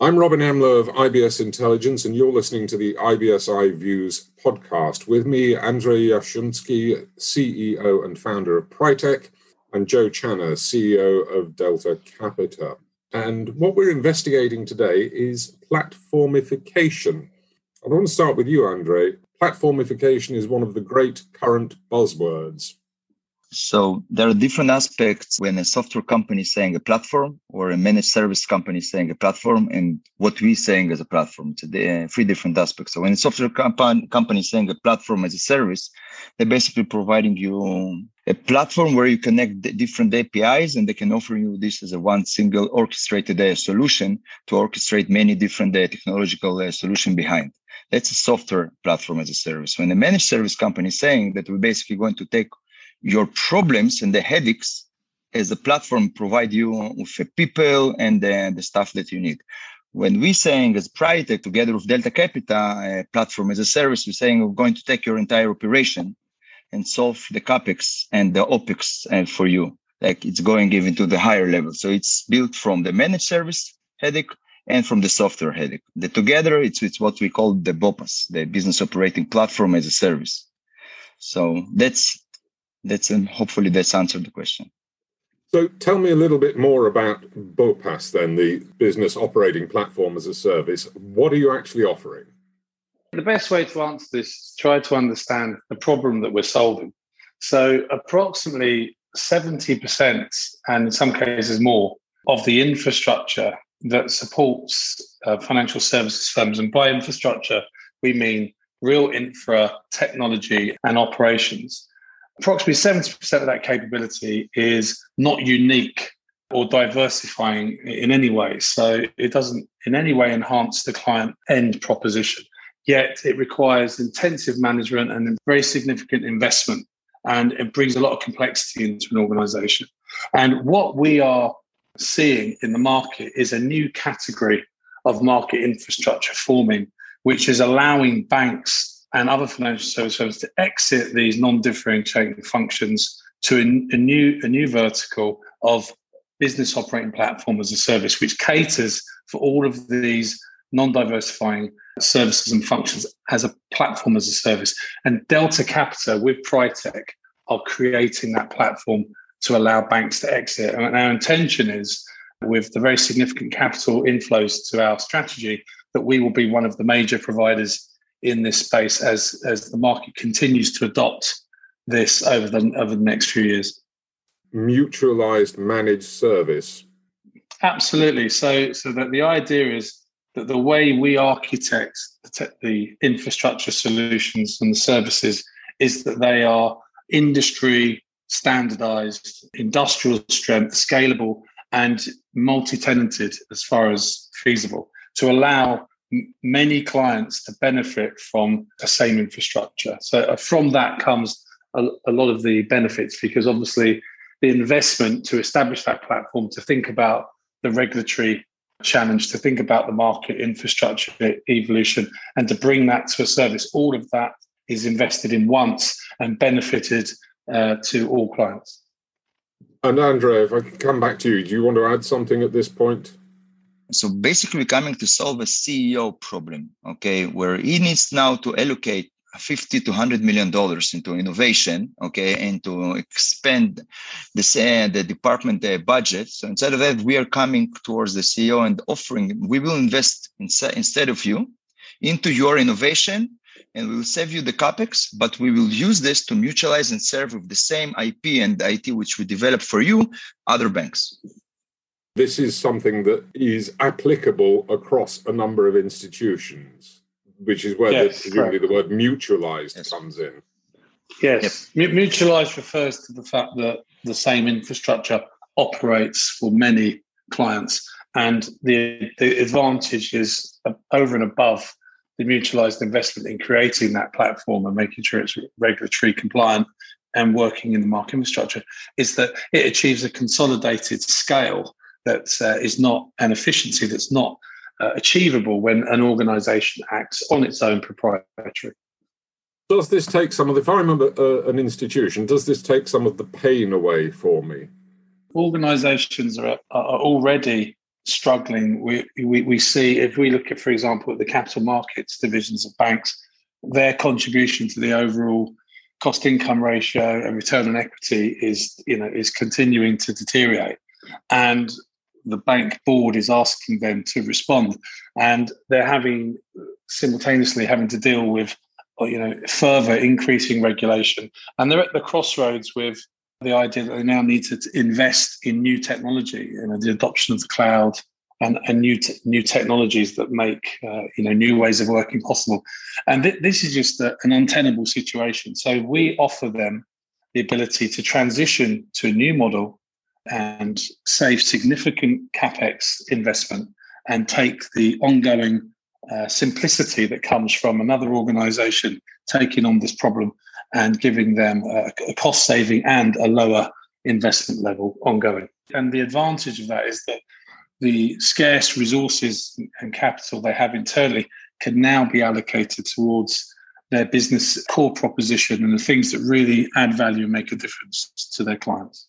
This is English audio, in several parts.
I'm Robin Emler of IBS Intelligence, and you're listening to the IBSI Views podcast. With me, Andrei Yashunsky, CEO and founder of Prytek, and Joe Channer, CEO of Delta Capita. And what we're investigating today is platformification. I want to start with you, Andrei. Platformification is one of the great current buzzwords. So there are different aspects when a software company is saying a platform or a managed service company is saying a platform and what we're saying as a platform. It's uh, three different aspects. So when a software comp- company is saying a platform as a service, they're basically providing you a platform where you connect different APIs and they can offer you this as a one single orchestrated uh, solution to orchestrate many different uh, technological uh, solution behind. That's a software platform as a service. When a managed service company is saying that we're basically going to take your problems and the headaches as a platform provide you with the people and the, the stuff that you need. When we're saying as Prytek together with Delta Capita, platform as a service, we're saying we're going to take your entire operation and solve the capex and the opex and for you. Like it's going even to the higher level. So it's built from the managed service headache and from the software headache. The together, it's, it's what we call the BOPAS, the business operating platform as a service. So that's that's and hopefully that's answered the question. So tell me a little bit more about BOPAS then, the business operating platform as a service. What are you actually offering? The best way to answer this is try to understand the problem that we're solving. So approximately 70% and in some cases more of the infrastructure that supports uh, financial services firms and by infrastructure we mean real infra technology and operations approximately 70% of that capability is not unique or diversifying in any way. So it doesn't in any way enhance the client end proposition. Yet it requires intensive management and very significant investment. And it brings a lot of complexity into an organization. And what we are seeing in the market is a new category of market infrastructure forming, which is allowing banks and other financial service firms to exit these non-differentiating functions to a, a, new a new vertical of business operating platform as a service, which caters for all of these non-diversifying services and functions as a platform as a service. And Delta Capita with Prytek are creating that platform to allow banks to exit. And our intention is, with the very significant capital inflows to our strategy, that we will be one of the major providers in this space as as the market continues to adopt this over the over the next few years. Mutualized managed service. Absolutely. So so that the idea is that the way we architect the, the infrastructure solutions and the services is that they are industry standardized, industrial strength, scalable, and multi-tenanted as far as feasible to allow many clients to benefit from the same infrastructure. So uh, from that comes a, a, lot of the benefits because obviously the investment to establish that platform, to think about the regulatory challenge, to think about the market infrastructure evolution, and to bring that to a service, all of that is invested in once and benefited uh, to all clients. And Andrei, if I can come back to you, do you want to add something at this point? So basically, we're coming to solve a CEO problem, okay, where he needs now to allocate 50 to 100 million dollars into innovation okay and to expand this uh, the department uh, budget. So instead of that we are coming towards the ceo and offering we will invest in, instead of you into your innovation and we will save you the capex but we will use this to mutualize and serve with the same ip and it which we develop for you other banks this is something that is applicable across a number of institutions, which is where yes, the, presumably the word mutualized yes. comes in. Yes, yep. mutualized refers to the fact that the same infrastructure operates for many clients, and the the advantage is over and above the mutualized investment in creating that platform and making sure it's regulatory compliant and working in the market infrastructure is that it achieves a consolidated scale that uh, is not an efficiency that's not uh, achievable when an organization acts on its own proprietary. Does this take some of the, if I remember uh, an institution, does this take some of the pain away for me? Organizations are, are already struggling. We, we, we see, if we look at, for example, at the capital markets divisions of banks, their contribution to the overall cost income ratio and return on equity is, you know, is continuing to deteriorate. And the bank board is asking them to respond. And they're having simultaneously having to deal with you know further increasing regulation. And they're at the crossroads with the idea that they now need to invest in new technology you know the adoption of the cloud and, and new te- new technologies that make uh, you know new ways of working possible. And th- this is just a, an untenable situation. So we offer them the ability to transition to a new model and save significant capex investment and take the ongoing uh, simplicity that comes from another organization taking on this problem and giving them a, a cost saving and a lower investment level ongoing. And the advantage of that is that the scarce resources and capital they have internally can now be allocated towards their business core proposition and the things that really add value and make a difference to their clients.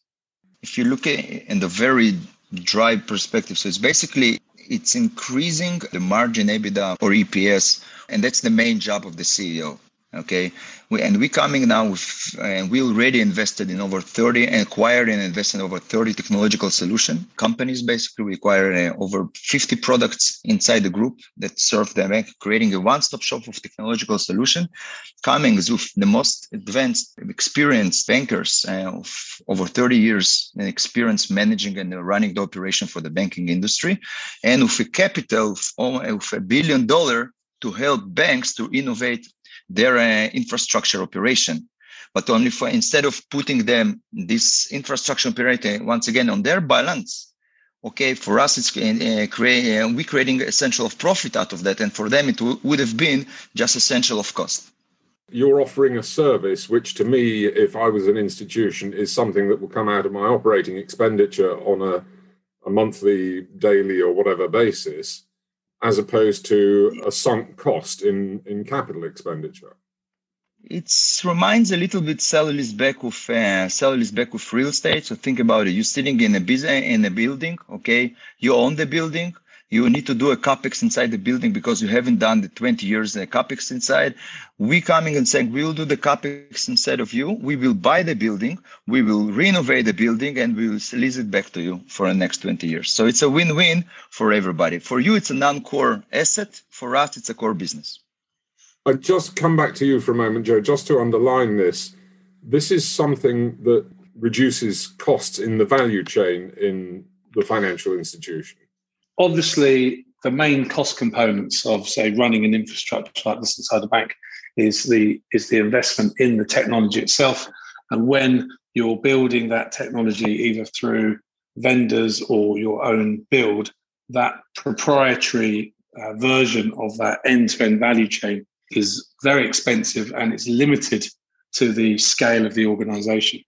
If you look at in the very dry perspective, so it's basically it's increasing the margin EBITDA or EPS, and that's the main job of the CEO. Okay, we, and we coming now with, and we already invested in over 30 and acquired and invested in over 30 technological solution companies. Basically, we acquired uh, over 50 products inside the group that serve the bank, creating a one-stop shop of technological solution. Coming with the most advanced, experienced bankers uh, of over 30 years and experience managing and running the operation for the banking industry, and with a capital of, of a billion dollar to help banks to innovate their uh, infrastructure operation. But only for instead of putting them this infrastructure operating once again on their balance okay for us it's uh, create, uh, we creating essential of profit out of that. And for them it w- would have been just essential of cost. You're offering a service which to me if i was an institution is something that will come out of my operating expenditure on a, a monthly daily or whatever basis as opposed to a sunk cost in, in capital expenditure. It reminds a little bit sell back with uh, sell back with real estate. So think about it: you're sitting in a business in a building. Okay, you own the building you need to do a capex inside the building because you haven't done the 20 years the capex inside. We coming and saying we'll do the capex instead of you. We will buy the building. We will renovate the building and we will lease it back to you for the next 20 years. So it's a win-win for everybody. For you it's a non-core asset. For us it's a core business. I just come back to you for a moment joe just to underline this. This is something that reduces costs in the value chain in the financial institution obviously the main cost components of say running an infrastructure like this inside a bank is the is the investment in the technology itself. And when you're building that technology either through vendors or your own build that proprietary uh, version of that end-to-end value chain is very expensive and it's limited to the scale of the organization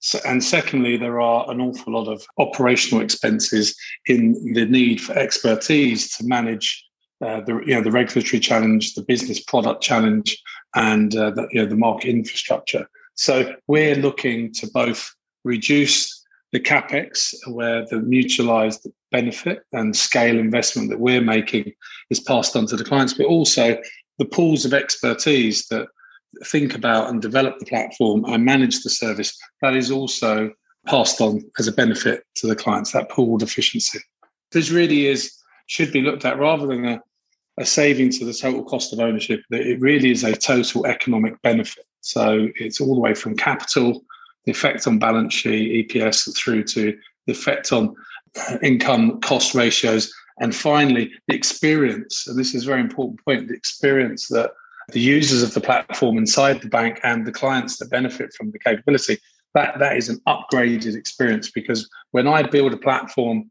so, and secondly, there are an awful lot of operational expenses in the need for expertise to manage uh, the you know the regulatory challenge, the business product challenge, and uh, the, you know the market infrastructure. So we're looking to both reduce the capex, where the mutualized benefit and scale investment that we're making is passed on to the clients, but also the pools of expertise that think about and develop the platform and manage the service, that is also passed on as a benefit to the clients, that pooled efficiency. This really is, should be looked at rather than a, a saving to the total cost of ownership, it really is a total economic benefit. So it's all the way from capital, the effect on balance sheet, EPS, through to the effect on income cost ratios, and finally the experience. And this is a very important point: the experience that the users of the platform inside the bank and the clients that benefit from the capability, that, that is an upgraded experience because when I build a platform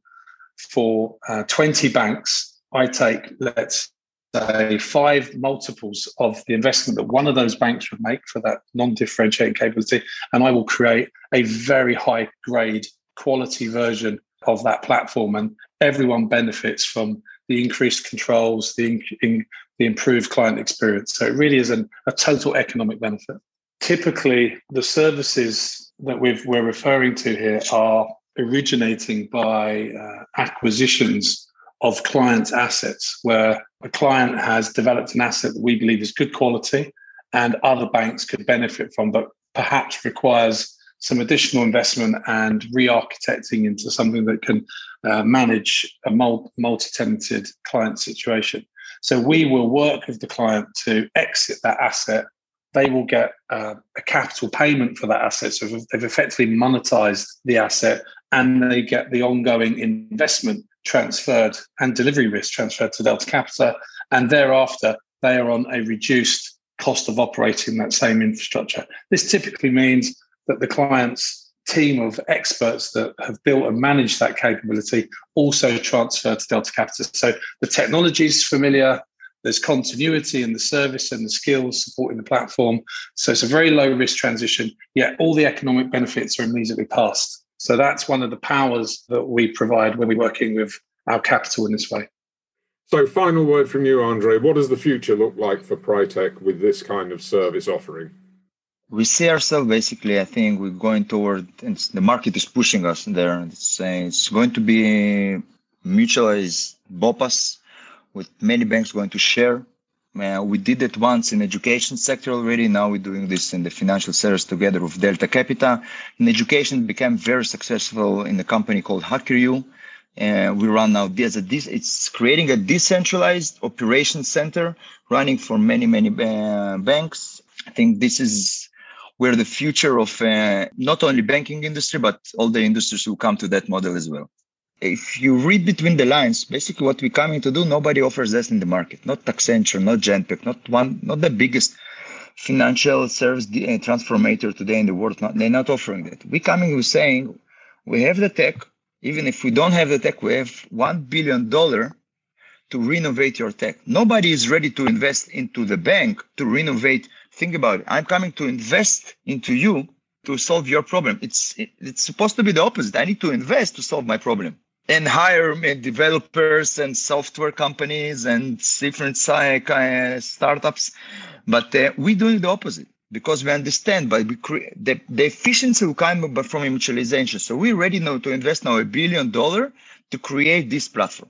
for uh, 20 banks, I take, let's say, five multiples of the investment that one of those banks would make for that non differentiating capability. And I will create a very high grade quality version of that platform. And everyone benefits from the increased controls, the in, the improved client experience. So it really is an, a total economic benefit. Typically, the services that we are referring to here are originating by uh, acquisitions of clients' assets, where a client has developed an asset that we believe is good quality and other banks could benefit from, but perhaps requires some additional investment and re-architecting into something that can uh, manage a multi-tenanted client situation. So we will work with the client to exit that asset. They will get uh, a capital payment for that asset. So they've effectively monetized the asset and they get the ongoing investment transferred and delivery risk transferred to Delta Capita. And thereafter, they are on a reduced cost of operating that same infrastructure. This typically means that the client's team of experts that have built and managed that capability also transfer to Delta Capita. So the technology is familiar, there's continuity in the service and the skills supporting the platform. So it's a very low risk transition, yet all the economic benefits are immediately passed. So that's one of the powers that we provide when we're working with our capital in this way. So, final word from you, Andrei. What does the future look like for Prytek with this kind of service offering? We see ourselves basically, I think we're going toward, and the market is pushing us there. It's, uh, it's going to be mutualized BOPAS with many banks going to share. Uh, we did it once in education sector already. Now we're doing this in the financial service together with Delta Capita. In education, became very successful in a company called HackerU. Uh, we run now as a it's creating a decentralized operation center running for many many uh, banks. I think this is where the future of uh, not only banking industry but all the industries will come to that model as well if you read between the lines, basically what we're coming to do, nobody offers this in the market. Not Accenture, not Genpact, not one, not the biggest financial service uh, transformator today in the world. Not, they're not offering that. We're coming with saying we have the tech. Even if we don't have the tech, we have one billion dollar to renovate your tech. Nobody is ready to invest into the bank to renovate. Think about it. I'm coming to invest into you to solve your problem. It's it's supposed to be the opposite. I need to invest to solve my problem and hire developers and software companies and different startups. But uh, we're doing the opposite because we understand, we cre- the, the efficiency will come from mutualization. So we're ready now to invest now a billion dollar to create this platform.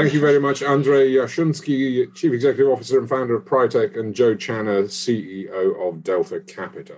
Thank you very much, Andrei Yashunsky, Chief Executive Officer and founder of Prytek, and Joe Channer, CEO of Delta Capita.